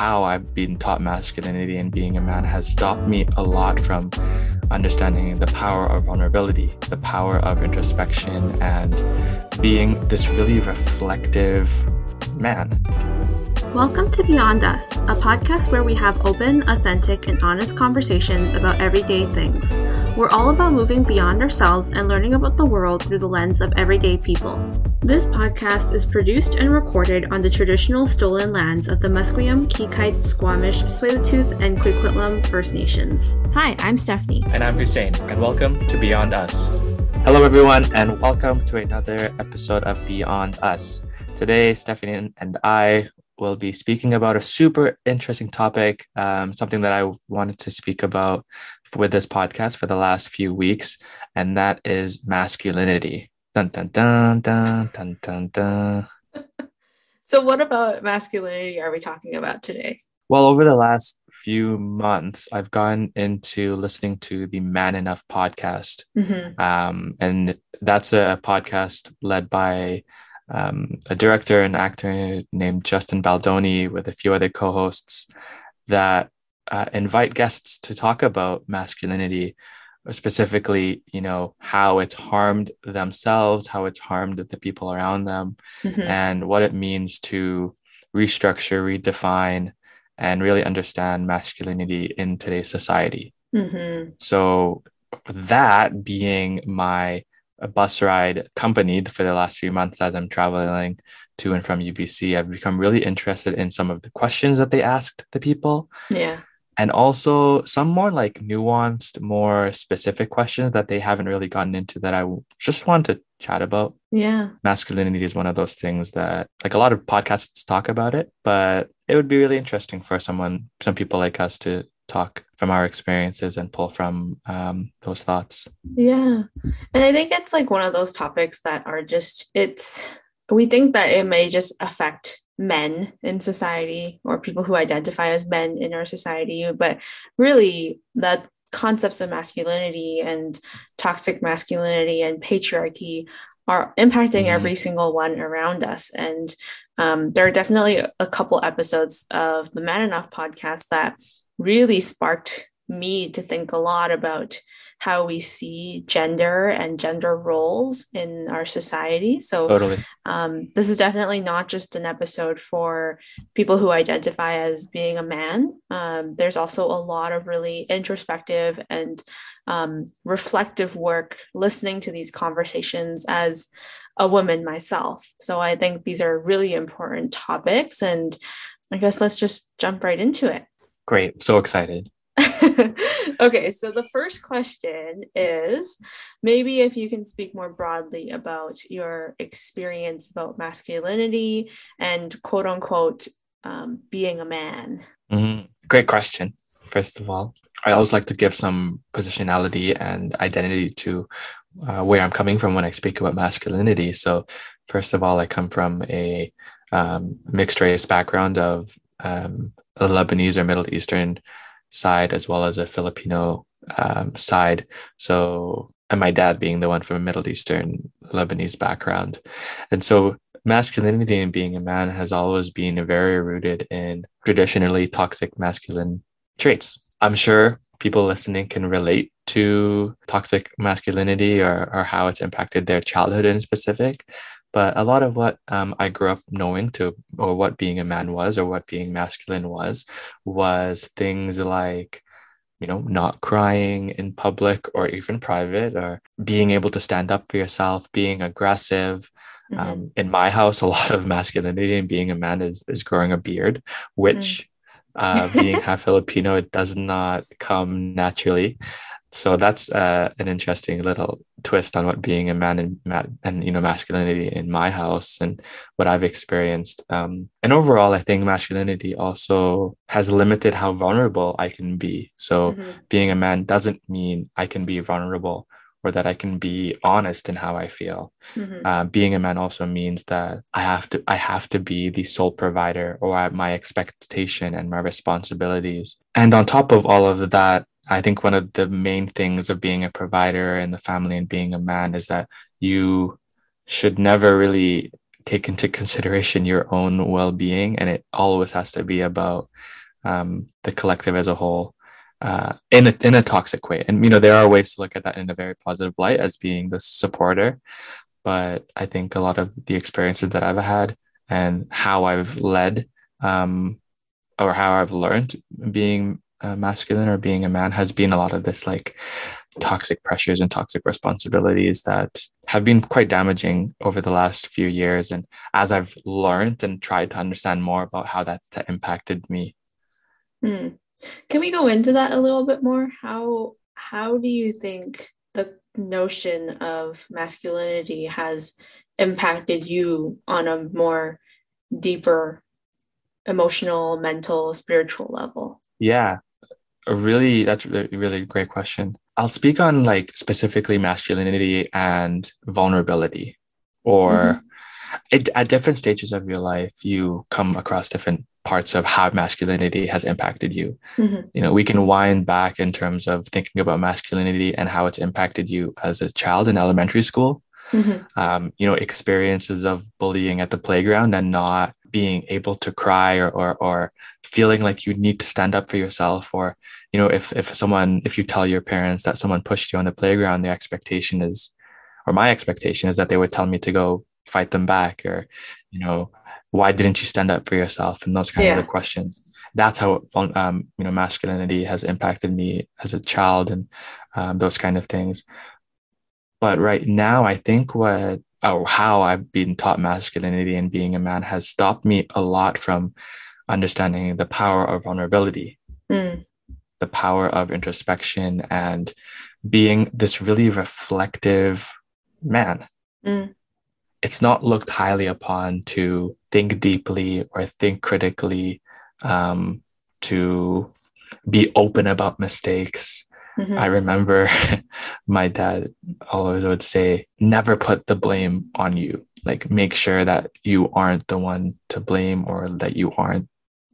how I've been taught masculinity and being a man has stopped me a lot from understanding the power of vulnerability, the power of introspection, and being this really reflective man. Welcome to Beyond Us, a podcast where we have open, authentic, and honest conversations about everyday things. We're all about moving beyond ourselves and learning about the world through the lens of everyday people. This podcast is produced and recorded on the traditional stolen lands of the Musqueam, Qayqayt, Squamish, Tsleil-Waututh, and Coquitlam First Nations. Hi, I'm Stephanie. And I'm Hussein, and welcome to Beyond Us. Hello, everyone, and welcome to another episode of Beyond Us. Today, Stephanie and I will be speaking about a super interesting topic, um, something that I wanted to speak about with this podcast for the last few weeks, and that is masculinity. Dun dun dun dun dun dun dun. so, what about masculinity are we talking about today? Well, over the last few months, I've gone into listening to the Man Enough podcast, mm-hmm. um, and that's a podcast led by um, a director and actor named Justin Baldoni with a few other co-hosts that uh, invite guests to talk about masculinity specifically you know how it's harmed themselves how it's harmed the people around them mm-hmm. and what it means to restructure redefine and really understand masculinity in today's society mm-hmm. so that being my bus ride company for the last few months as I'm traveling to and from UBC. I've become really interested in some of the questions that they asked the people. Yeah. And also some more like nuanced, more specific questions that they haven't really gotten into that I just want to chat about. Yeah. Masculinity is one of those things that like a lot of podcasts talk about it, but it would be really interesting for someone, some people like us to talk from our experiences and pull from um, those thoughts. Yeah. And I think it's like one of those topics that are just, it's, we think that it may just affect men in society or people who identify as men in our society, but really that concepts of masculinity and toxic masculinity and patriarchy are impacting mm-hmm. every single one around us. And um, there are definitely a couple episodes of the Man Enough podcast that really sparked me to think a lot about how we see gender and gender roles in our society. So, totally. um, this is definitely not just an episode for people who identify as being a man. Um, there's also a lot of really introspective and um, reflective work listening to these conversations as a woman myself. So, I think these are really important topics. And I guess let's just jump right into it. Great. So excited. okay, so the first question is maybe if you can speak more broadly about your experience about masculinity and quote unquote um, being a man. Mm-hmm. Great question, first of all. I always like to give some positionality and identity to uh, where I'm coming from when I speak about masculinity. So, first of all, I come from a um, mixed race background of um, a Lebanese or Middle Eastern side as well as a Filipino um, side. So, and my dad being the one from a Middle Eastern Lebanese background. And so, masculinity and being a man has always been very rooted in traditionally toxic masculine traits. I'm sure people listening can relate to toxic masculinity or, or how it's impacted their childhood in specific. But a lot of what um, I grew up knowing to, or what being a man was, or what being masculine was, was things like, you know, not crying in public or even private, or being able to stand up for yourself, being aggressive. Mm-hmm. Um, in my house, a lot of masculinity and being a man is, is growing a beard, which mm. uh, being half Filipino, it does not come naturally so that's uh, an interesting little twist on what being a man and, and you know masculinity in my house and what I've experienced. Um, and overall, I think masculinity also has limited how vulnerable I can be. So mm-hmm. being a man doesn't mean I can be vulnerable or that I can be honest in how I feel. Mm-hmm. Uh, being a man also means that I have to I have to be the sole provider or my expectation and my responsibilities. And on top of all of that, I think one of the main things of being a provider in the family and being a man is that you should never really take into consideration your own well-being and it always has to be about um, the collective as a whole uh, in a in a toxic way. And you know, there are ways to look at that in a very positive light as being the supporter. But I think a lot of the experiences that I've had and how I've led um, or how I've learned being uh, masculine or being a man has been a lot of this like toxic pressures and toxic responsibilities that have been quite damaging over the last few years. And as I've learned and tried to understand more about how that impacted me. Mm. Can we go into that a little bit more? How how do you think the notion of masculinity has impacted you on a more deeper emotional, mental, spiritual level? Yeah. A really that's a really great question. I'll speak on like specifically masculinity and vulnerability or mm-hmm. it, at different stages of your life you come across different parts of how masculinity has impacted you. Mm-hmm. You know, we can wind back in terms of thinking about masculinity and how it's impacted you as a child in elementary school. Mm-hmm. Um, you know, experiences of bullying at the playground and not being able to cry or, or or feeling like you need to stand up for yourself or you know if if someone if you tell your parents that someone pushed you on the playground the expectation is or my expectation is that they would tell me to go fight them back or you know why didn't you stand up for yourself and those kind yeah. of questions that's how um, you know masculinity has impacted me as a child and um, those kind of things but right now i think what or how i've been taught masculinity and being a man has stopped me a lot from understanding the power of vulnerability mm. the power of introspection and being this really reflective man mm it's not looked highly upon to think deeply or think critically, um, to be open about mistakes. Mm-hmm. I remember my dad always would say, never put the blame on you. Like make sure that you aren't the one to blame or that you aren't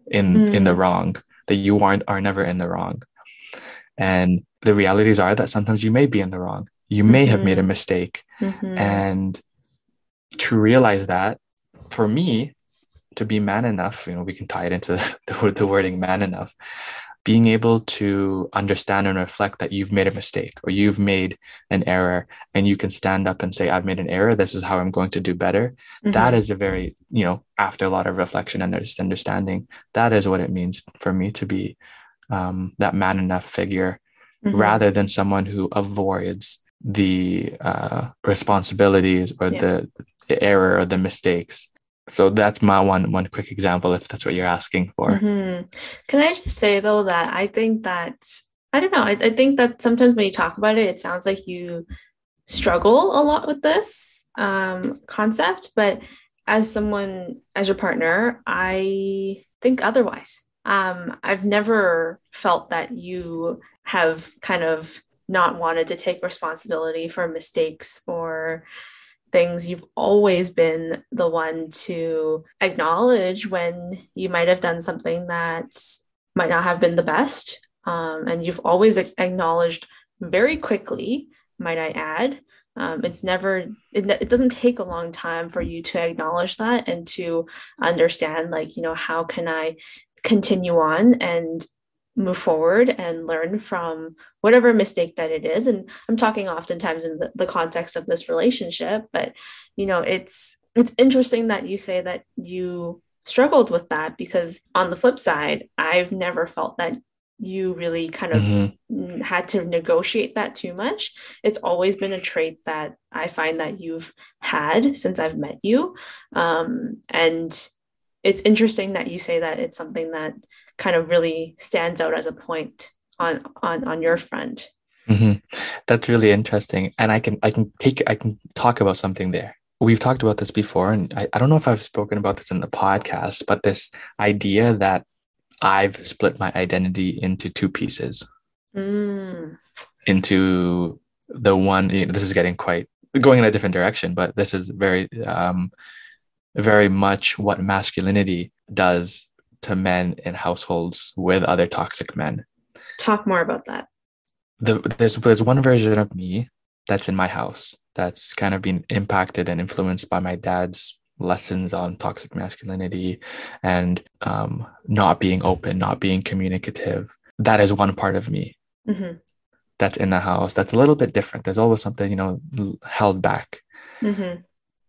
in mm. in the mm. wrong, that you aren't are never in the wrong. And the realities are that sometimes you may be in the wrong. You may mm-hmm. have made a mm-hmm. mistake. Mm-hmm. And to realize that for me to be man enough you know we can tie it into the, the wording man enough being able to understand and reflect that you've made a mistake or you've made an error and you can stand up and say i've made an error this is how i'm going to do better mm-hmm. that is a very you know after a lot of reflection and understanding that is what it means for me to be um, that man enough figure mm-hmm. rather than someone who avoids the uh, responsibilities or yeah. the the error or the mistakes so that's my one one quick example if that's what you're asking for mm-hmm. can i just say though that i think that i don't know I, I think that sometimes when you talk about it it sounds like you struggle a lot with this um, concept but as someone as your partner i think otherwise um, i've never felt that you have kind of not wanted to take responsibility for mistakes or things, you've always been the one to acknowledge when you might have done something that might not have been the best. Um, and you've always acknowledged very quickly, might I add. Um, it's never, it, it doesn't take a long time for you to acknowledge that and to understand, like, you know, how can I continue on and move forward and learn from whatever mistake that it is. And i'm talking oftentimes in the, the context of this relationship but you know it's it's interesting that you say that you struggled with that because on the flip side i've never felt that you really kind of mm-hmm. had to negotiate that too much. It's always been a trait that i find that you've had since i've met you. Um, and it's interesting that you say that it's something that kind of really stands out as a point on on on your front mm-hmm. that's really interesting and i can i can take i can talk about something there we've talked about this before and I, I don't know if i've spoken about this in the podcast but this idea that i've split my identity into two pieces mm. into the one you know, this is getting quite going in a different direction but this is very um very much what masculinity does to men in households with other toxic men. Talk more about that. The, there's there's one version of me that's in my house that's kind of been impacted and influenced by my dad's lessons on toxic masculinity and um, not being open, not being communicative. That is one part of me Mm-hmm. that's in the house that's a little bit different. There's always something, you know, held back. Mm-hmm.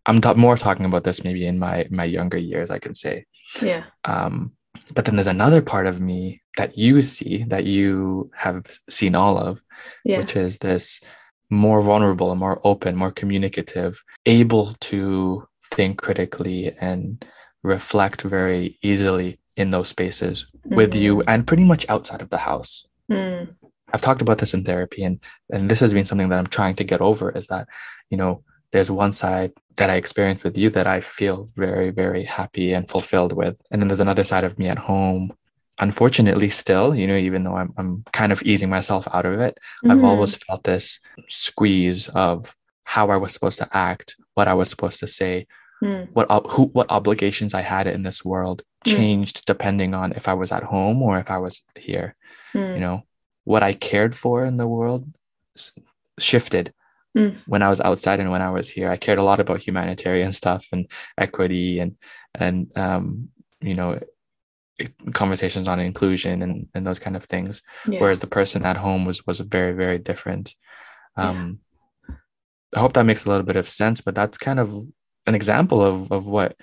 I'm ta- more talking about this maybe in my my younger years, I can say. Yeah. Um, but then there's another part of me that you see that you have seen all of, Yeah. which is this more vulnerable, and more open, more communicative, able to think critically and reflect very easily in those spaces with you and pretty much outside of the house. Mm. I've talked about this in therapy and and this has been something that I'm trying to get over is that, you know, there's one side that I experience with you that I feel very, very happy and fulfilled with. And then there's another side of me at home. Unfortunately, still, you know, even though I'm, I'm kind of easing myself out of it, I've Mhm. always felt this squeeze of how I was supposed to act, what I was supposed to say, Mm. what who what obligations I had in this world Mm. changed depending on if I was at home or if I was here. Mm. You know, what I cared for in the world shifted Mm. when I was outside and when I was here. I cared a lot about humanitarian stuff and equity and and um, you know conversations on inclusion and and those kind of things Yeah. whereas the person at home was was very very different Yeah. um i hope that makes a little bit of sense but that's kind of an example of of what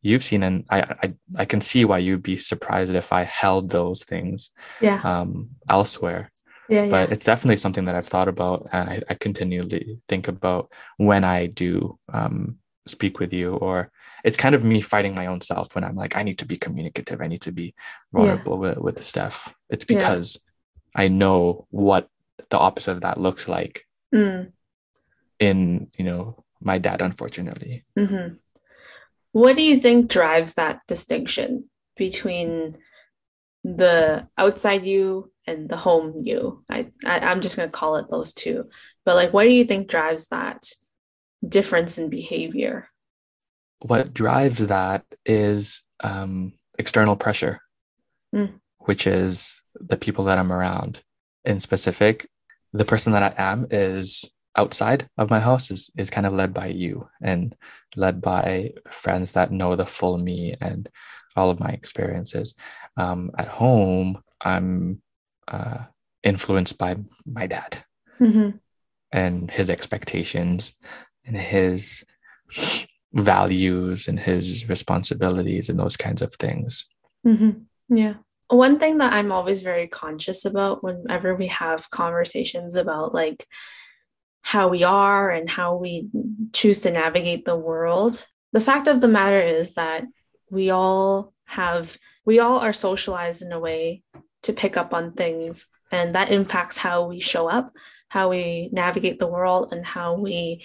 you've seen and i i, I can see why you'd be surprised if i held those things yeah. um elsewhere Yeah. Yeah. but it's definitely something that i've thought about and i, I continually think about when i do um speak with you or it's kind of me fighting my own self when i'm like i need to be communicative i need to be vulnerable with, with Steph. It's Yeah. because I know what the opposite of that looks like Mm. in, you know, my dad, unfortunately. hmm What do you think drives that distinction between the outside you and the home you? I, I I'm just gonna call it those two. But like, what do you think drives that difference in behavior? What drives that is um, external pressure, Mm. which is the people that I'm around. In specific, the person that I am is outside of my house is, is kind of led by you and led by friends that know the full me and all of my experiences. Um, at home, I'm uh, influenced by my dad Mm-hmm. and his expectations and his values and his responsibilities and those kinds of things. Mm-hmm. Yeah. One thing that I'm always very conscious about whenever we have conversations about like how we are and how we choose to navigate the world, the fact of the matter is that we all have, we all are socialized in a way to pick up on things, and that impacts how we show up, how we navigate the world, and how we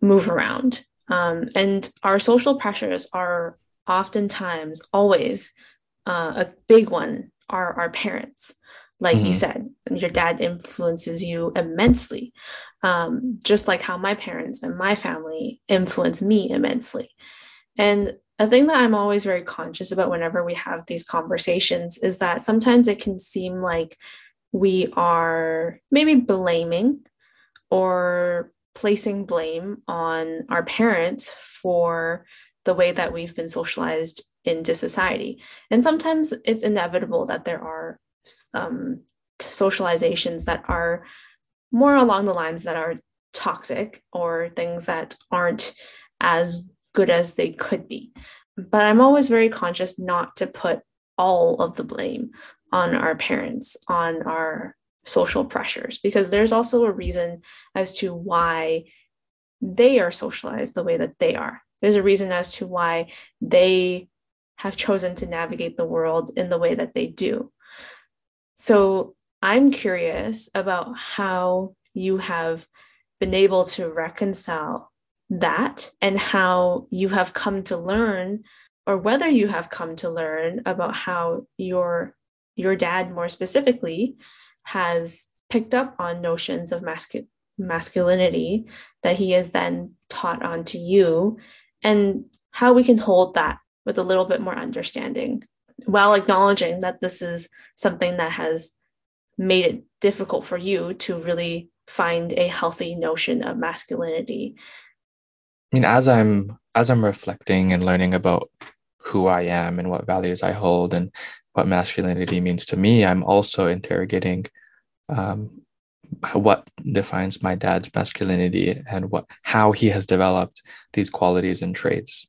move around. Um, and our social pressures are oftentimes always uh, a big one are our parents. Like you Mhm. said, your dad influences you immensely, um, just like how my parents and my family influence me immensely. And a thing that I'm always very conscious about whenever we have these conversations is that sometimes it can seem like we are maybe blaming or placing blame on our parents for the way that we've been socialized into society. And sometimes it's inevitable that there are um, socializations that are more along the lines that are toxic or things that aren't as good as they could be. But I'm always very conscious not to put all of the blame on our parents, on our social pressures, because there's also a reason as to why they are socialized the way that they are. There's a reason as to why they have chosen to navigate the world in the way that they do. So I'm curious about how you have been able to reconcile that and how you have come to learn or whether you have come to learn about how your your dad more specifically has picked up on notions of mascu- masculinity that he has then taught onto you and how we can hold that with a little bit more understanding while acknowledging that this is something that has made it difficult for you to really find a healthy notion of masculinity I mean, as I'm as I'm reflecting and learning about who I am and what values I hold and what masculinity means to me, I'm also interrogating um, what defines my dad's masculinity and what how he has developed these qualities and traits.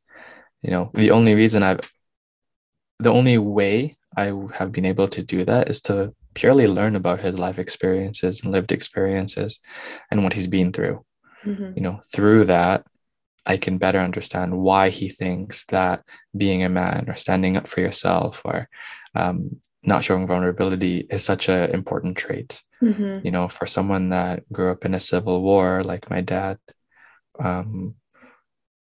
You know, the only reason I've the only way I have been able to do that is to purely learn about his life experiences and lived experiences and what he's been through. Mm-hmm. You know, through that, I can better understand why he thinks that being a man or standing up for yourself or um, not showing vulnerability is such an important trait. Mm-hmm. You know, for someone that grew up in a civil war, like my dad, um,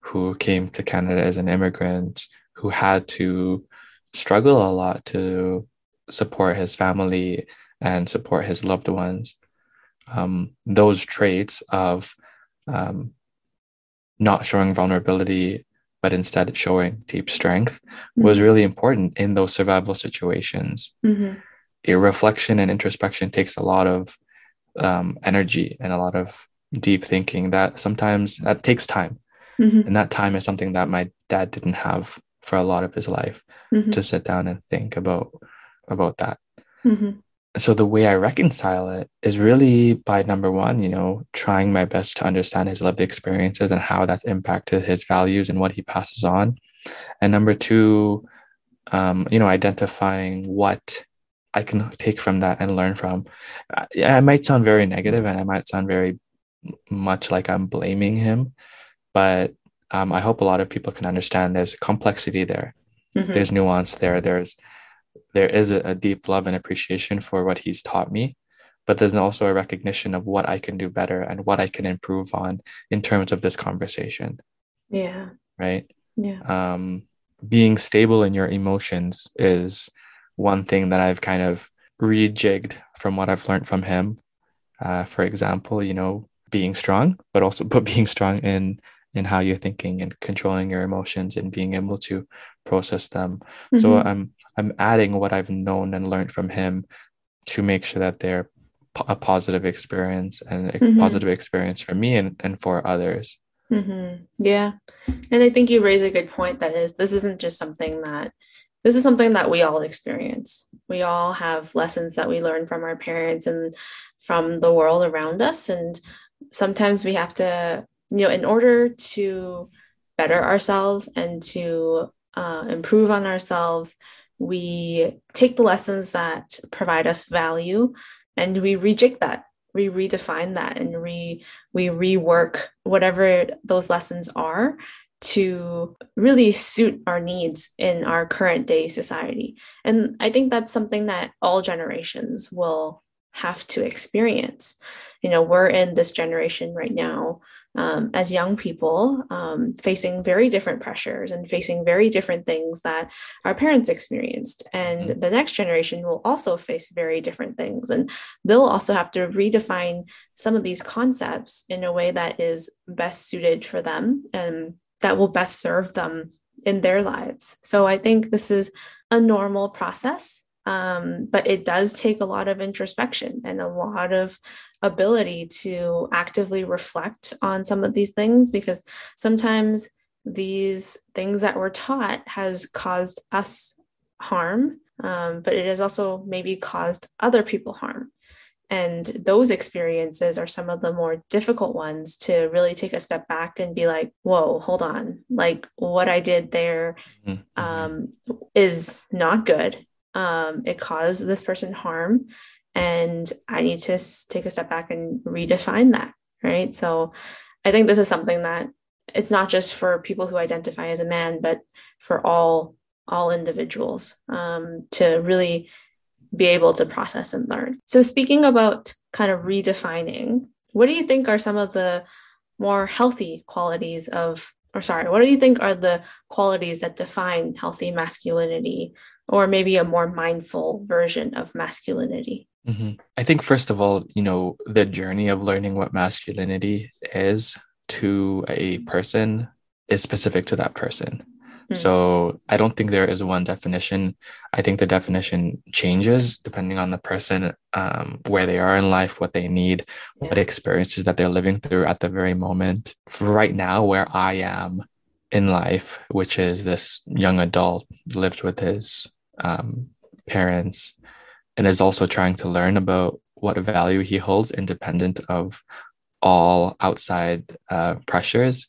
who came to Canada as an immigrant, who had to struggle a lot to support his family and support his loved ones. Um, those traits of um, not showing vulnerability, but instead showing deep strength mm-hmm. was really important in those survival situations. Mm-hmm. A reflection and introspection takes a lot of um, energy and a lot of deep thinking that sometimes that takes time. Mm-hmm. And that time is something that my dad didn't have for a lot of his life mm-hmm. to sit down and think about about that. So the way I reconcile it is really by number one, you know, trying my best to understand his lived experiences and how that's impacted his values and what he passes on. And number two, um, you know, identifying what I can take from that and learn from. I, yeah, it might sound very negative and I might sound very much like I'm blaming him, but um, I hope a lot of people can understand there's complexity there. Mm-hmm. There's nuance there. There's there is a, a deep love and appreciation for what he's taught me but there's also a recognition of what I can do better and what I can improve on in terms of this conversation. Yeah. Right. Yeah. Um, being stable in your emotions is one thing that I've kind of rejigged from what I've learned from him. Uh, for example, you know, being strong, but also but being strong in in how you're thinking and controlling your emotions and being able to process them. Mm-hmm. So I'm I'm adding what I've known and learned from him to make sure that they're a positive experience and a mm-hmm. positive experience for me and, and for others. Mm-hmm. Yeah. And I think you raise a good point that is, this isn't just something that, this is something that we all experience. We all have lessons that we learn from our parents and from the world around us. And sometimes we have to, you know, in order to better ourselves and to uh, improve on ourselves, we take the lessons that provide us value and we reject that. We redefine that and re we rework whatever those lessons are to really suit our needs in our current day society. And i think that's something that all generations will have to experience. You know we're in this generation right now um, as young people um, facing very different pressures and facing very different things that our parents experienced. And mm-hmm. the next generation will also face very different things. And they'll also have to redefine some of these concepts in a way that is best suited for them and that will best serve them in their lives. So I think this is a normal process um, but it does take a lot of introspection and a lot of ability to actively reflect on some of these things because sometimes these things that we're taught has caused us harm um, but it has also maybe caused other people harm. And those experiences are some of the more difficult ones to really take a step back and be like whoa hold on. Like what i did there mm-hmm. um, is not good um, it caused this person harm and i need to take a step back and redefine that right? So i think this is something that it's not just for people who identify as a man but for all all individuals um, to really be able to process and learn. So speaking about kind of redefining what do you think are some of the more healthy qualities of or sorry what do you think are the qualities that define healthy masculinity or maybe a more mindful version of masculinity? Mm-hmm. I think, first of all, you know, the journey of learning what masculinity is to a person is specific to that person. Mm-hmm. So I don't think there is one definition. I think the definition changes depending on the person, um, where they are in life, what they need, yeah. what experiences that they're living through at the very moment. For right now, where I am, in life, which is this young adult lived with his um, parents and is also trying to learn about what value he holds independent of all outside uh, pressures.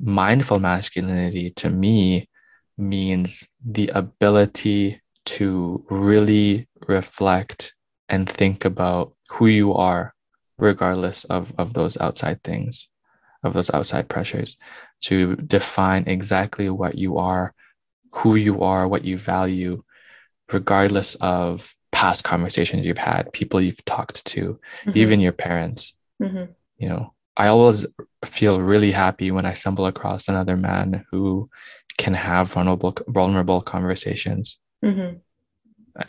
Mindful masculinity to me means the ability to really reflect and think about who you are, regardless of, of those outside things, of those outside pressures, to define exactly what you are, who you are, what you value, regardless of past conversations you've had, people you've talked to, mm-hmm. even your parents. Mm-hmm. You know, I always feel really happy when I stumble across another man who can have vulnerable vulnerable conversations. Mm-hmm.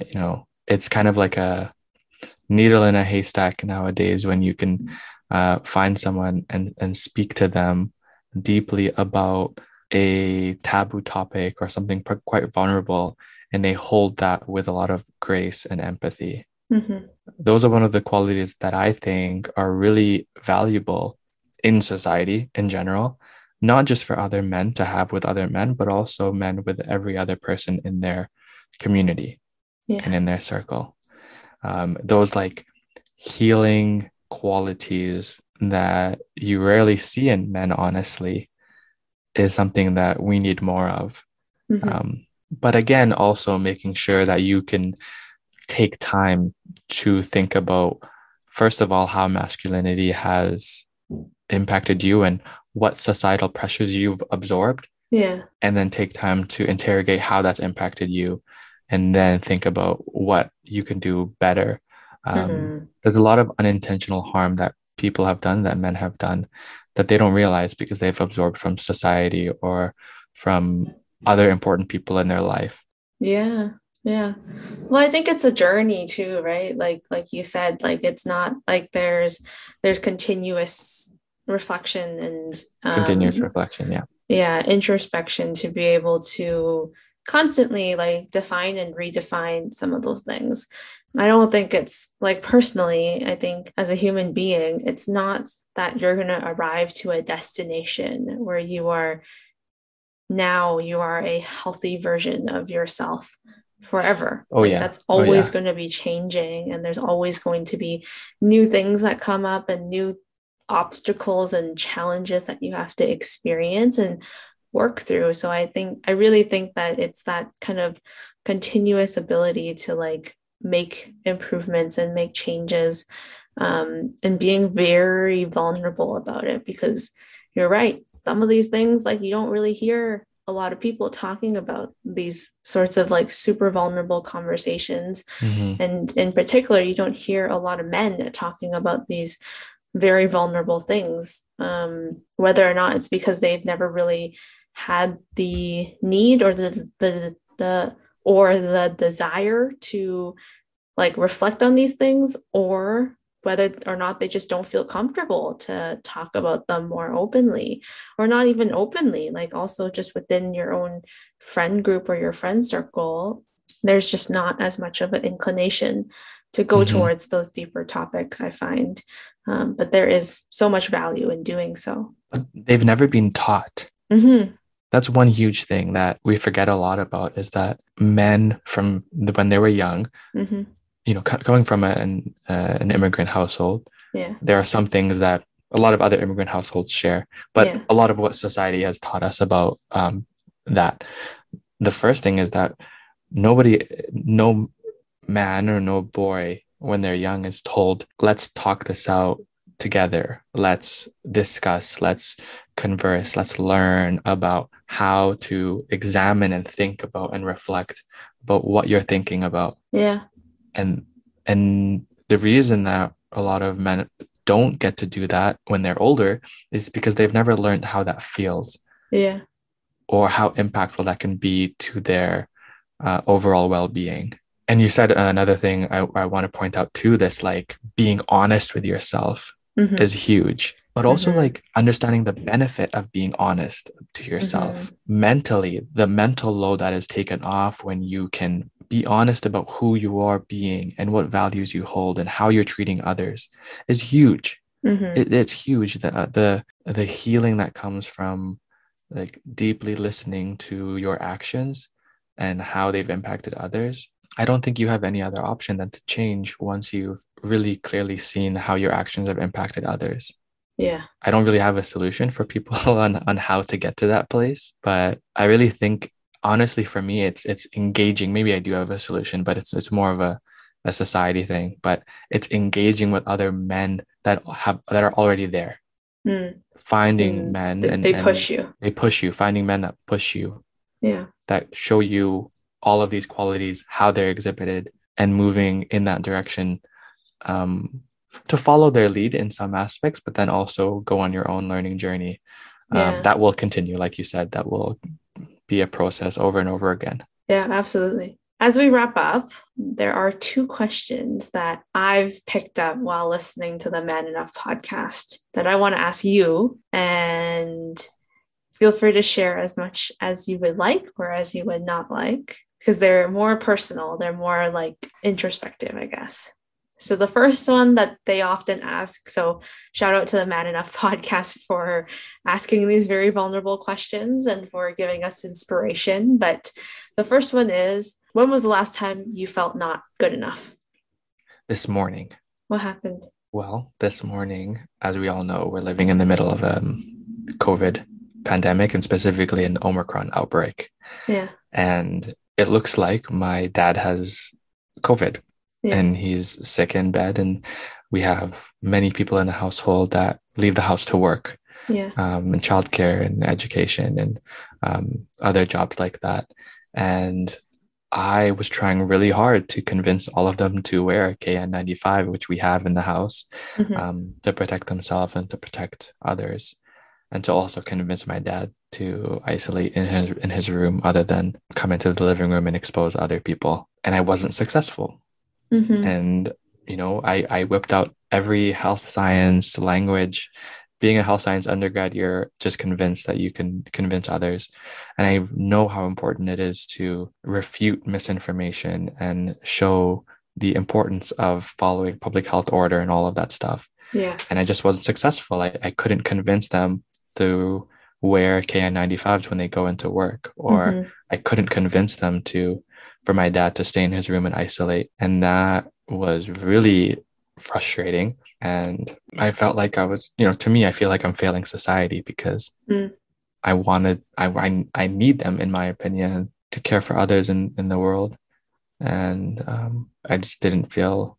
You know, it's kind of like a needle in a haystack nowadays when you can uh, find someone and and speak to them deeply about a taboo topic or something quite vulnerable and they hold that with a lot of grace and empathy. Mm-hmm. Those are one of the qualities that I think are really valuable in society in general, not just for other men to have with other men, but also men with every other person in their community yeah. and in their circle. Um, those like healing qualities that you rarely see in men, honestly, is something that we need more of. Mm-hmm. Um, but again, also making sure that you can take time to think about, first of all, how masculinity has impacted you and what societal pressures you've absorbed. Yeah. And then take time to interrogate how that's impacted you and then think about what you can do better. Um, mm-hmm. There's a lot of unintentional harm that people have done, that men have done, that they don't realize because they've absorbed from society or from other important people in their life. Yeah. Yeah. Well, I think it's a journey too, right? Like like you said, like it's not like there's there's continuous reflection and um, continuous reflection, yeah. Yeah, introspection to be able to constantly like define and redefine some of those things. I don't think it's like personally, I think as a human being, it's not that you're going to arrive to a destination where you are now you are a healthy version of yourself forever. Oh, like, yeah. That's always oh, yeah. going to be changing. And there's always going to be new things that come up and new obstacles and challenges that you have to experience and work through. So I think, I really think that it's that kind of continuous ability to like make improvements and make changes um, and being very vulnerable about it because you're right some of these things like you don't really hear a lot of people talking about these sorts of like super vulnerable conversations mm-hmm. and in particular you don't hear a lot of men talking about these very vulnerable things um, whether or not it's because they've never really had the need or the the the or the desire to like reflect on these things or whether or not they just don't feel comfortable to talk about them more openly or not even openly like also just within your own friend group or your friend circle there's just not as much of an inclination to go mm-hmm. towards those deeper topics i find um, but there is so much value in doing so but they've never been taught mm-hmm. That's one huge thing that we forget a lot about is that men from the, when they were young mm-hmm you know, coming from an uh, an immigrant household, yeah, there are some things that a lot of other immigrant households share, but yeah. a lot of what society has taught us about um, that. The first thing is that nobody, no man or no boy, when they're young, is told, "Let's talk this out together. Let's discuss. Let's converse. Let's learn about how to examine and think about and reflect about what you're thinking about." Yeah and and the reason that a lot of men don't get to do that when they're older is because they've never learned how that feels yeah or how impactful that can be to their uh, overall well-being and you said another thing I, I want to point out too this like being honest with yourself mm-hmm. is huge but also mm-hmm. like understanding the benefit of being honest to yourself mm-hmm. mentally the mental load that is taken off when you can be honest about who you are being and what values you hold and how you're treating others is huge. Mm-hmm. It, it's huge. The, uh, the, the healing that comes from like deeply listening to your actions and how they've impacted others, I don't think you have any other option than to change once you've really clearly seen how your actions have impacted others. Yeah. I don't really have a solution for people on on how to get to that place, but I really think honestly for me it's it's engaging. Maybe I do have a solution, but it's it's more of a a society thing, but it's engaging with other men that have that are already there. Mm. Finding Mm. men They, and they and push you. they push you, finding men that push you, Yeah. that show you all of these qualities, how they're exhibited, and moving in that direction um, to follow their lead in some aspects, but then also go on your own learning journey. Um, that will continue, like you said, that will be a process over and over again. Yeah, absolutely. As we wrap up, there are two questions that I've picked up while listening to the Man Enough podcast that I want to ask you. And feel free to share as much as you would like or as you would not like, because they're more personal. They're more like introspective, I guess. So the first one that they often ask, so shout out to the Man Enough podcast for asking these very vulnerable questions and for giving us inspiration. But the first one is when was the last time you felt not good enough? This morning, What happened? well, this morning, as we all know, we're living in the middle of a COVID pandemic and specifically an Omicron outbreak. Yeah. And it looks like my dad has COVID. Yeah. and he's sick in bed and we have many people in the household that leave the house to work Yeah. um, in childcare and education and um, other jobs like that and i was trying really hard to convince all of them to wear a kn95 which we have in the house Mhm. um, to protect themselves and to protect others and to also convince my dad to isolate in his in his room other than come into the living room and expose other people. And i wasn't successful. Mhm. and you know I, I whipped out every health science language. Being a health science undergrad you're just convinced that you can convince others. And i know how important it is to refute misinformation and show the importance of following public health order and all of that stuff. Yeah. and i just wasn't successful. I, I couldn't convince them to wear kn95s when they go into work or Mhm. I couldn't convince them to for my dad to stay in his room and isolate. And that was really frustrating. And I felt like I was, you know, to me, I feel like I'm failing society because Mm. I wanted, I, I, I need them, in my opinion, to care for others in, in the world. And um, I just didn't feel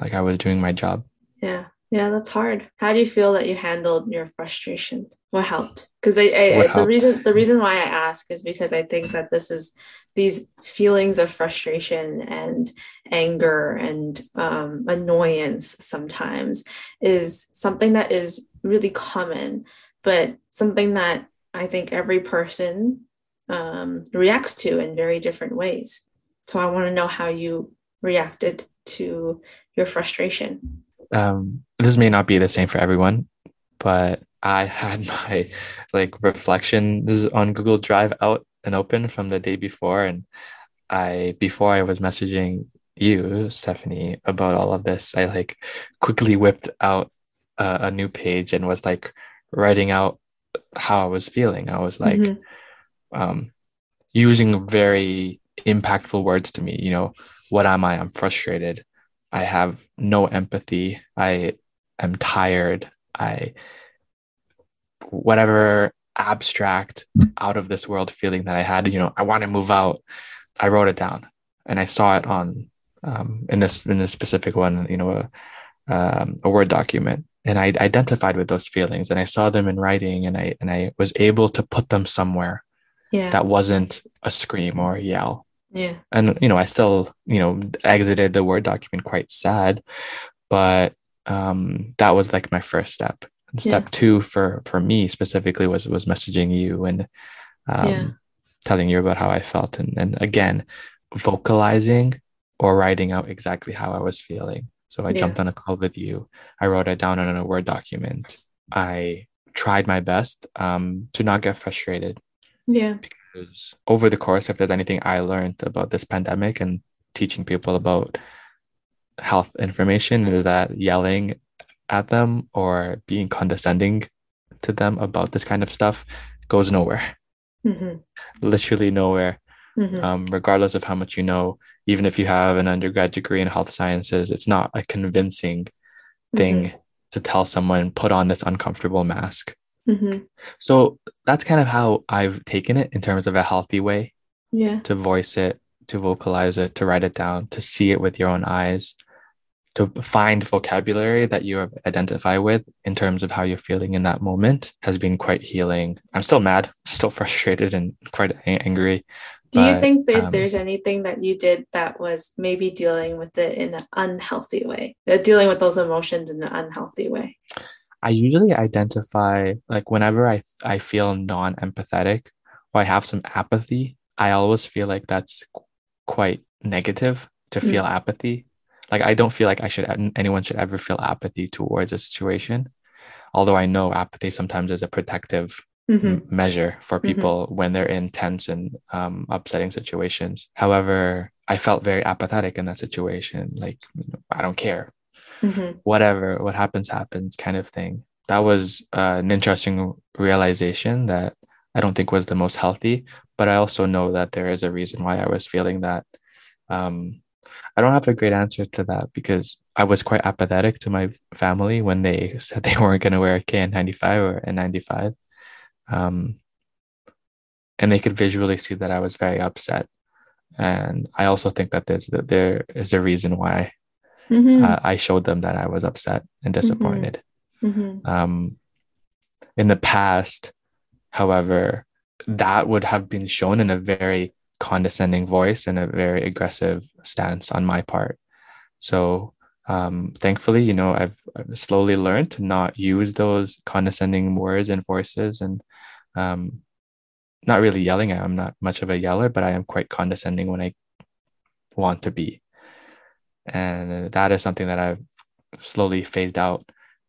like I was doing my job. Yeah. Yeah, that's hard. How do you feel that you handled your frustration? What helped? Because I, I, I the reason the reason why I ask is because I think that this is these feelings of frustration and anger and um, annoyance sometimes is something that is really common, but something that I think every person um, reacts to in very different ways. So I want to know how you reacted to your frustration. Um, this may not be the same for everyone, but I had my like reflections on Google Drive out and open from the day before, and I before I was messaging you, Stephanie, about all of this, I like quickly whipped out a, a new page and was like writing out how I was feeling. I was like Mhm. um, using very impactful words to me. You know, what am I? I'm frustrated. I have no empathy. I am tired. I, whatever abstract out of this world feeling that I had, you know, I want to move out. I wrote it down and I saw it on, um, in this, in this specific one, you know, a, um, a Word document. And I identified with those feelings and I saw them in writing and I, and I was able to put them somewhere Yeah. that wasn't a scream or a yell yeah. and you know i still you know exited the word document quite sad but um that was like my first step and step Yeah. two for for me specifically was was messaging you and um Yeah. telling you about how i felt and and again vocalizing or writing out exactly how i was feeling so i Yeah. jumped on a call with you i wrote it down on a word document i tried my best um to not get frustrated Yeah. Because over the course, if there's anything I learned about this pandemic and teaching people about health information, is that yelling at them or being condescending to them about this kind of stuff goes nowhere. Mm-hmm. Literally nowhere. Mm-hmm. Um, regardless of how much you know, even if you have an undergrad degree in health sciences, it's not a convincing thing Mm-hmm. to tell someone put on this uncomfortable mask. Mm-hmm. So that's kind of how I've taken it in terms of a healthy way Yeah. to voice it, to vocalize it, to write it down, to see it with your own eyes, to find vocabulary that you identify with in terms of how you're feeling in that moment has been quite healing. I'm still mad, still frustrated, and quite angry. Do you think that um, there's anything that you did that was maybe dealing with it in an unhealthy way? Uh, dealing with those emotions in an unhealthy way? I usually identify like whenever I I feel non-empathetic or I have some apathy, I always feel like that's qu- quite negative to feel apathy. Like I don't feel like I should anyone should ever feel apathy towards a situation. Although I know apathy sometimes is a protective Mm-hmm. m- measure for Mhm. people when they're in tense and um, upsetting situations. However, I felt very apathetic in that situation. Like, I don't care Mm-hmm. whatever what happens happens kind of thing. That was uh, an interesting realization that i don't think was the most healthy but i also know that there is a reason why i was feeling that. Um, i don't have a great answer to that because i was quite apathetic to my family when they said they weren't going to wear a kn95 or N95 um, and they could visually see that i was very upset. And i also think that there's that there is a reason why Mm-hmm. uh, I showed them that I was upset and disappointed. mm-hmm. Um, in the past, however, that would have been shown in a very condescending voice and a very aggressive stance on my part. So, um, thankfully, you know, I've, I've slowly learned to not use those condescending words and voices and um, not really yelling. I'm not much of a yeller, but I am quite condescending when I want to be and that is something that I've slowly phased out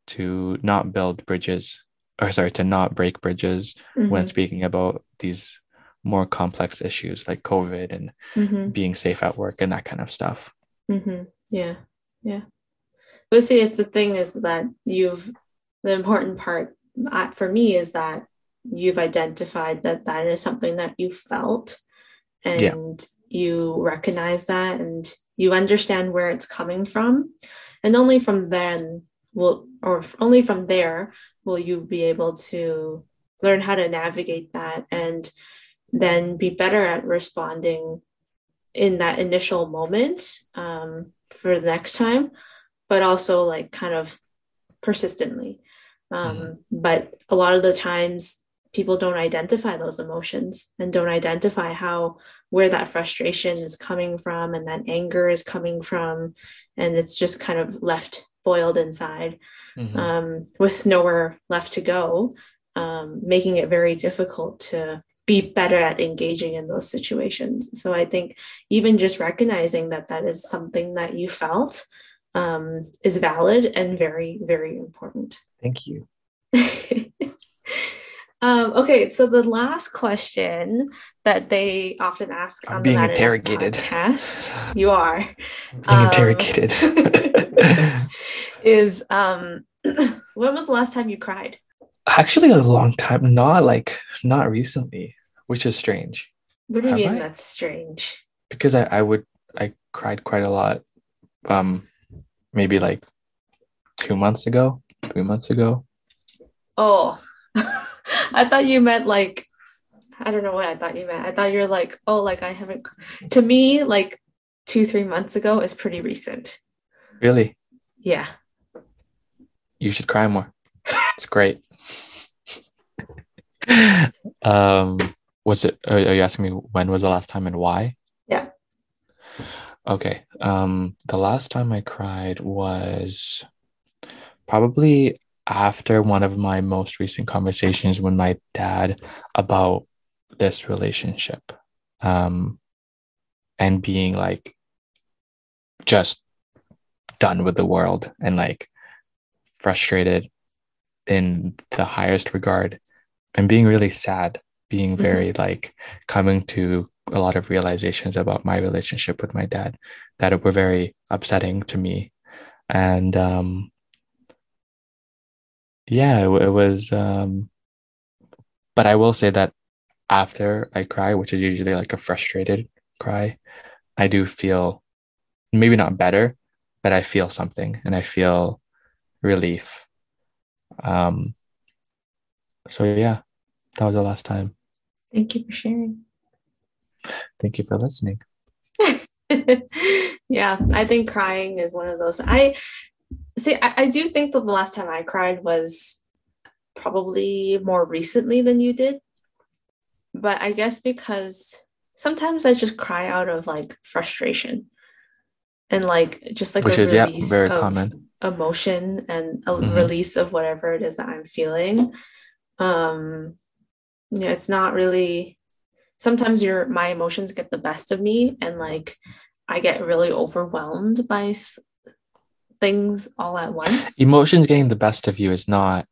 to not build bridges or sorry to not break bridges when speaking about these more complex issues like COVID and Mm-hmm. being safe at work and that kind of stuff. Mm-hmm. Yeah, yeah. But see, it's the thing is that you've the important part uh, for me is that you've identified that that is something that you felt, and Yeah. you recognize that, and you understand where it's coming from, and only from then will, or only from there will you be able to learn how to navigate that and then be better at responding in that initial moment um, for the next time, but also like kind of persistently. Um, But a lot of the times, people don't identify those emotions and don't identify how where that frustration is coming from and that anger is coming from, and it's just kind of left boiled inside Mhm. um, with nowhere left to go, um, making it very difficult to be better at engaging in those situations. So I think even just recognizing that that is something that you felt um, is valid and very, very important. Thank you. um, okay, so the last question that they often ask I'm on being the interrogated. podcast, you are Being Um, interrogated. is um, when was the last time you cried? Actually, a long time. Not like not recently, which is strange What do you Have mean I? that's strange? because I I would I cried quite a lot. Um, maybe like two months ago, three months ago. Oh, I thought you meant like, I don't know what I thought you meant. I thought you're like, oh, like I haven't, to me, like two, three months ago is pretty recent. Really, Yeah. you should cry more. It's great. um, was it? Are are you asking me when was the last time and why? Yeah. Okay. Um, the last time I cried was probably after one of my most recent conversations with my dad about this relationship. Um, and being like just done with the world and like frustrated in the highest regard and being really sad, being very like coming to a lot of realizations about my relationship with my dad that were very upsetting to me. And um yeah, it, it was um but I will say that after I cry, which is usually like a frustrated cry, I do feel maybe not better, but I feel something and I feel relief. Um, so yeah, that was the last time. Thank you for sharing. Thank you for listening. yeah, I think crying is one of those. I see. I, I do think that the last time I cried was probably more recently than you did. But I guess because sometimes I just cry out of like frustration and like just like Which a is yeah, release very of common. emotion and a Mhm. release of whatever it is that I'm feeling. Um, yeah, it's not really. Sometimes your my emotions get the best of me, and like I get really overwhelmed by things all at once. Emotions getting the best of you is not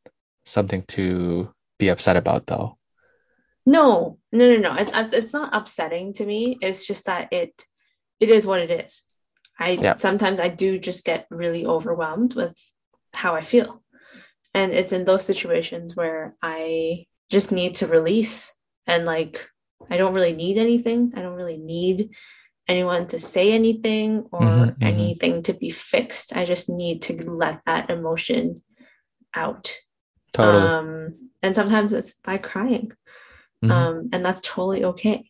something to be upset about, though. No, no, no, no. It's it's not upsetting to me. It's just that it it is what it is. I Yeah. sometimes I do just get really overwhelmed with how I feel. And it's in those situations where I just need to release and like I don't really need anything. I don't really need anyone to say anything or Mhm, mhm. anything to be fixed. I just need to let that emotion out. Totally. Um and sometimes it's by crying. Mhm. Um, and that's totally okay.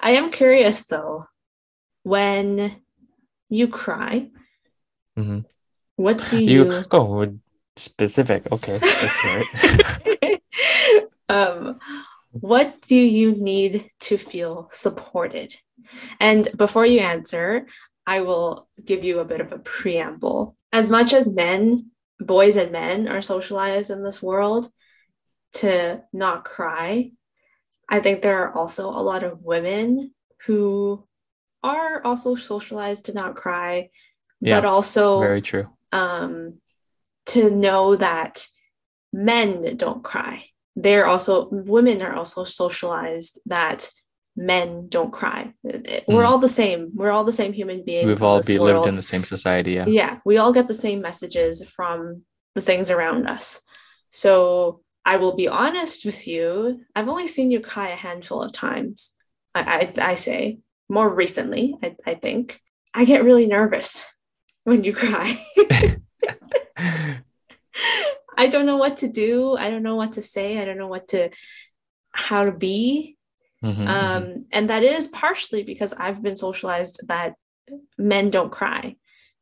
I am curious though, when you cry, Mhm. what do you you, go with specific. Okay, hear it. um, what do you need to feel supported? And before you answer, I will give you a bit of a preamble. As much as men, boys and men are socialized in this world to not cry, I think there are also a lot of women who are also socialized to not cry, Yeah, but also Very true. um, to know that men don't cry. They're also women are also socialized that men don't cry. We're Mm. all the same. We're all the same human beings. We've all be lived in the same society. Yeah. Yeah, we all get the same messages from the things around us. So I will be honest with you. I've only seen you cry a handful of times. I I, I say more recently. I, I think I get really nervous when you cry. I don't know what to do. I don't know what to say. I don't know what to how to be. Mhm, mhm. Um, and that is partially because I've been socialized that men don't cry.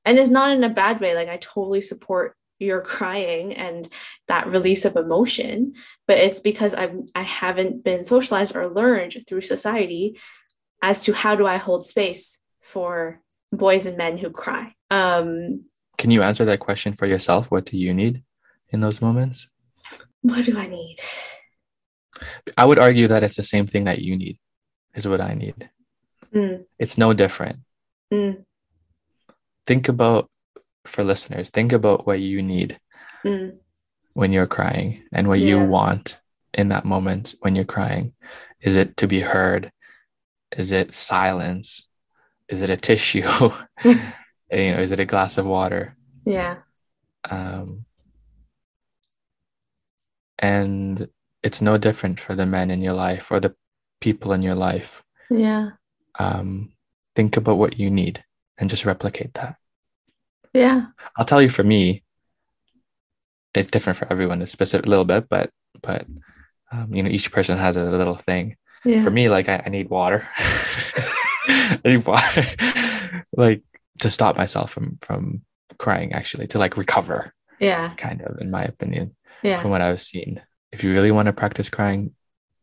And it's not in a bad way. Like I totally support your crying and that release of emotion, but it's because I've I haven't been socialized or learned through society as to how do I hold space for boys and men who cry. Um, Can you answer that question for yourself? What do you need in those moments? what do I need? I would argue that it's the same thing that you need, is what I need. Mm, It's no different. mm, Think about, for listeners, think about what you need mm, when you're crying and what you want in that moment when you're crying. Is it to be heard? Is it silence? Is it a tissue? you know, is it a glass of water? yeah. Um, and it's no different for the men in your life or the people in your life. Yeah. Um, think about what you need and just replicate that. Yeah. I'll tell you for me, it's different for everyone, a specific little bit, but but um, you know, each person has a little thing. Yeah. For me, like I, I need water. I need water, like to stop myself from from crying. Actually, to like recover, Yeah. kind of, in my opinion, Yeah. from what I've seen. If you really want to practice crying,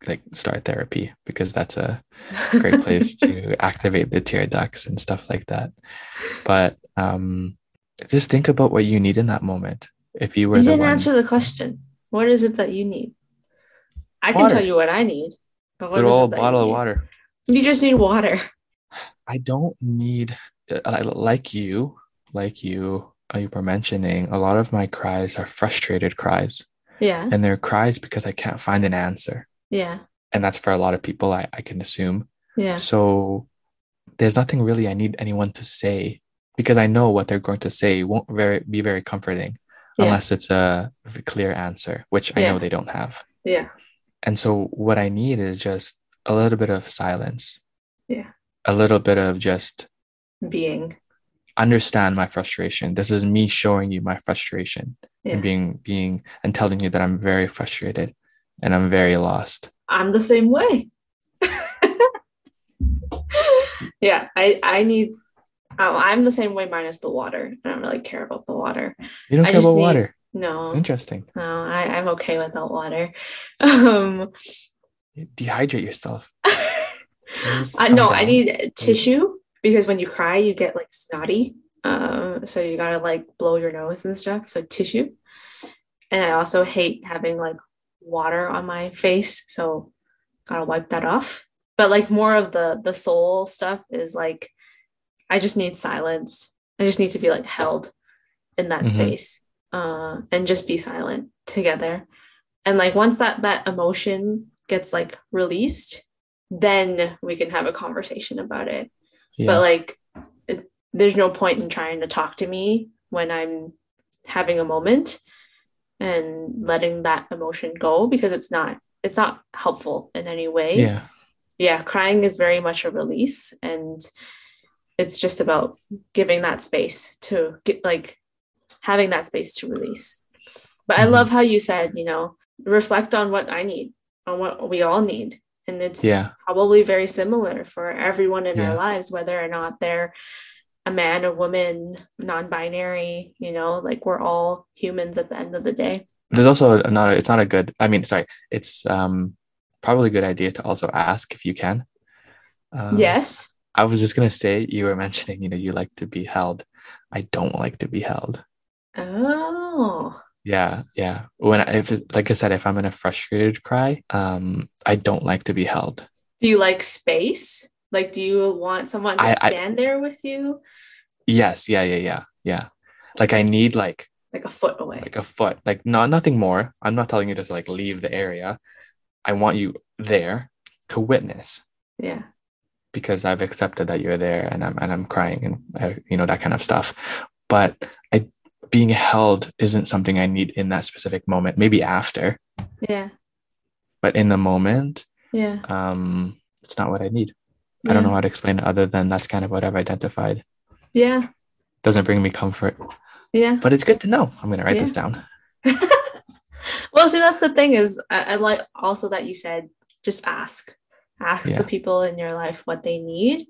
like start therapy because that's a great place to activate the tear ducts and stuff like that. But um, just think about what you need in that moment. If you were You didn't one, answer the question. What is it that you need? I can tell you what I need. But what good is it old that you bottle of water. You just need water. I don't need, I- like you, like you, uh, you were mentioning, a lot of my cries are frustrated cries, Yeah. and they're cries because I can't find an answer, Yeah. and that's for a lot of people. I, I can assume. Yeah. So there's nothing really I need anyone to say because I know what they're going to say won't very be very comforting Yeah. unless it's a clear answer, which I Yeah. know they don't have. Yeah. And so what I need is just a little bit of silence. Yeah. A little bit of just Being. Understand my frustration. This is me showing you my frustration Yeah. and being being and telling you that I'm very frustrated and I'm very lost. I'm the same way. yeah, I I need. Oh, I'm the same way minus the water. I don't really care about the water. You don't I care about need- water. No, Interesting. no, I, I'm okay without water. Um, Dehydrate yourself. I know I need tissue because when you cry, you get like snotty. Um, so you gotta like blow your nose and stuff. So tissue. And I also hate having like water on my face, so gotta wipe that off. But like more of the the soul stuff is like I just need silence. I just need to be like held in that Mhm. space. Uh, and just be silent together. And like once that that emotion gets like released, then we can have a conversation about it. Yeah. But like, it, there's no point in trying to talk to me when I'm having a moment and letting that emotion go because it's not it's not helpful in any way. yeah. Yeah, crying is very much a release and it's just about giving that space to get like having that space to release. But I Mhm. love how you said, you know, reflect on what I need, on what we all need. And it's Yeah. probably very similar for everyone in Yeah. our lives, whether or not they're a man, a woman, non binary, you know, like we're all humans at the end of the day. There's also not it's not a good I mean sorry, it's um probably a good idea to also ask if you can. Um, yes. I was just gonna say you were mentioning, you know, you like to be held. I don't like to be held. Oh, Yeah, yeah. When I, if like I said, if I'm in a frustrated cry, um, I don't like to be held. do you like space? Like, do you want someone to I- I- stand there with you, Yes, yeah, yeah, yeah, yeah. Like I need like like a foot away? like a foot, like no, nothing more. I'm not telling you to like leave the area. I want you there to witness yeah. because I've accepted that you're there and I'm and I'm crying and uh, you know that kind of stuff. But I being held isn't something I need in that specific moment. Maybe after, Yeah. but in the moment, Yeah. um, it's not what I need. I don't know how to explain it other than that's kind of what I've identified. Yeah. Doesn't bring me comfort, Yeah. but it's good to know. I'm gonna write this down. well, see, that's the thing is, I, I like also that you said just ask, ask Yeah. the people in your life what they need,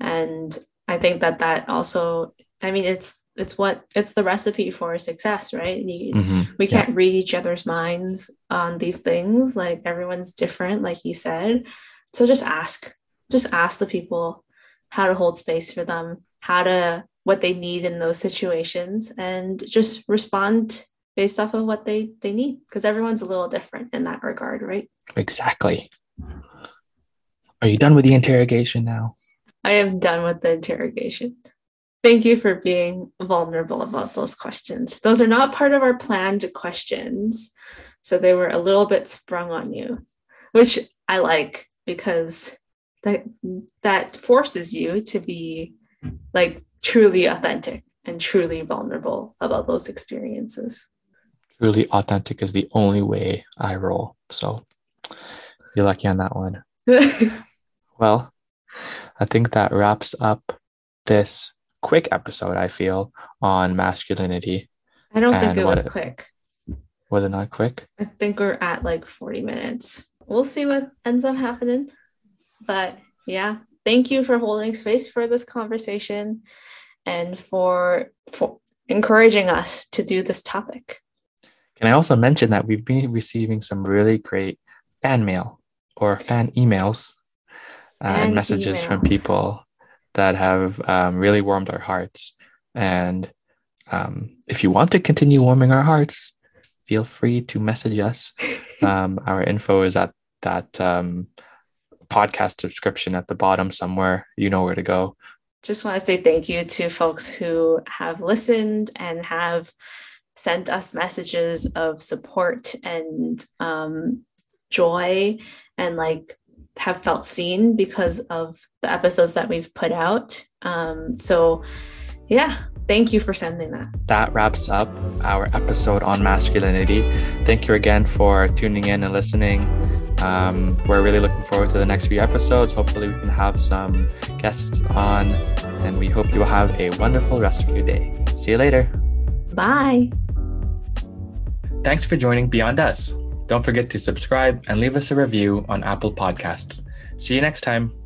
and I think that that also, I mean, it's it's what it's the recipe for success, right? You, Mhm. we can't read each other's minds on these things. Like everyone's different, like you said. So just ask, just ask the people how to hold space for them, how to what they need in those situations, and just respond based off of what they they need because everyone's a little different in that regard, right? Exactly. Are you done with the interrogation now? I am done with the interrogation. Thank you for being vulnerable about those questions. Those are not part of our planned questions. So they were a little bit sprung on you, which I like because that that forces you to be like truly authentic and truly vulnerable about those experiences. Truly authentic is the only way I roll. So you're lucky on that one. Well, I think that wraps up this quick episode, I feel, on masculinity. I don't think it was what- quick. Was it not quick? I think we're at like 40 minutes. We'll see what ends up happening. But yeah, thank you for holding space for this conversation and for for encouraging us to do this topic. Can I also mention that we've been receiving some really great fan mail or fan emails uh, and messages from people that have um, really warmed our hearts. And um, if you want to continue warming our hearts, feel free to message us. Um, our info is at that um, podcast description at the bottom somewhere. You know where to go. Just want to say thank you to folks who have listened and have sent us messages of support and um, joy and like have felt seen because of the episodes that we've put out. Um, so, yeah, thank you for sending that. That wraps up our episode on masculinity. Thank you again for tuning in and listening. Um, we're really looking forward to the next few episodes. Hopefully, we can have some guests on, and we hope you have a wonderful rest of your day. See you later. Bye. Thanks for joining Beyond Us. Don't forget to subscribe and leave us a review on Apple Podcasts. See you next time.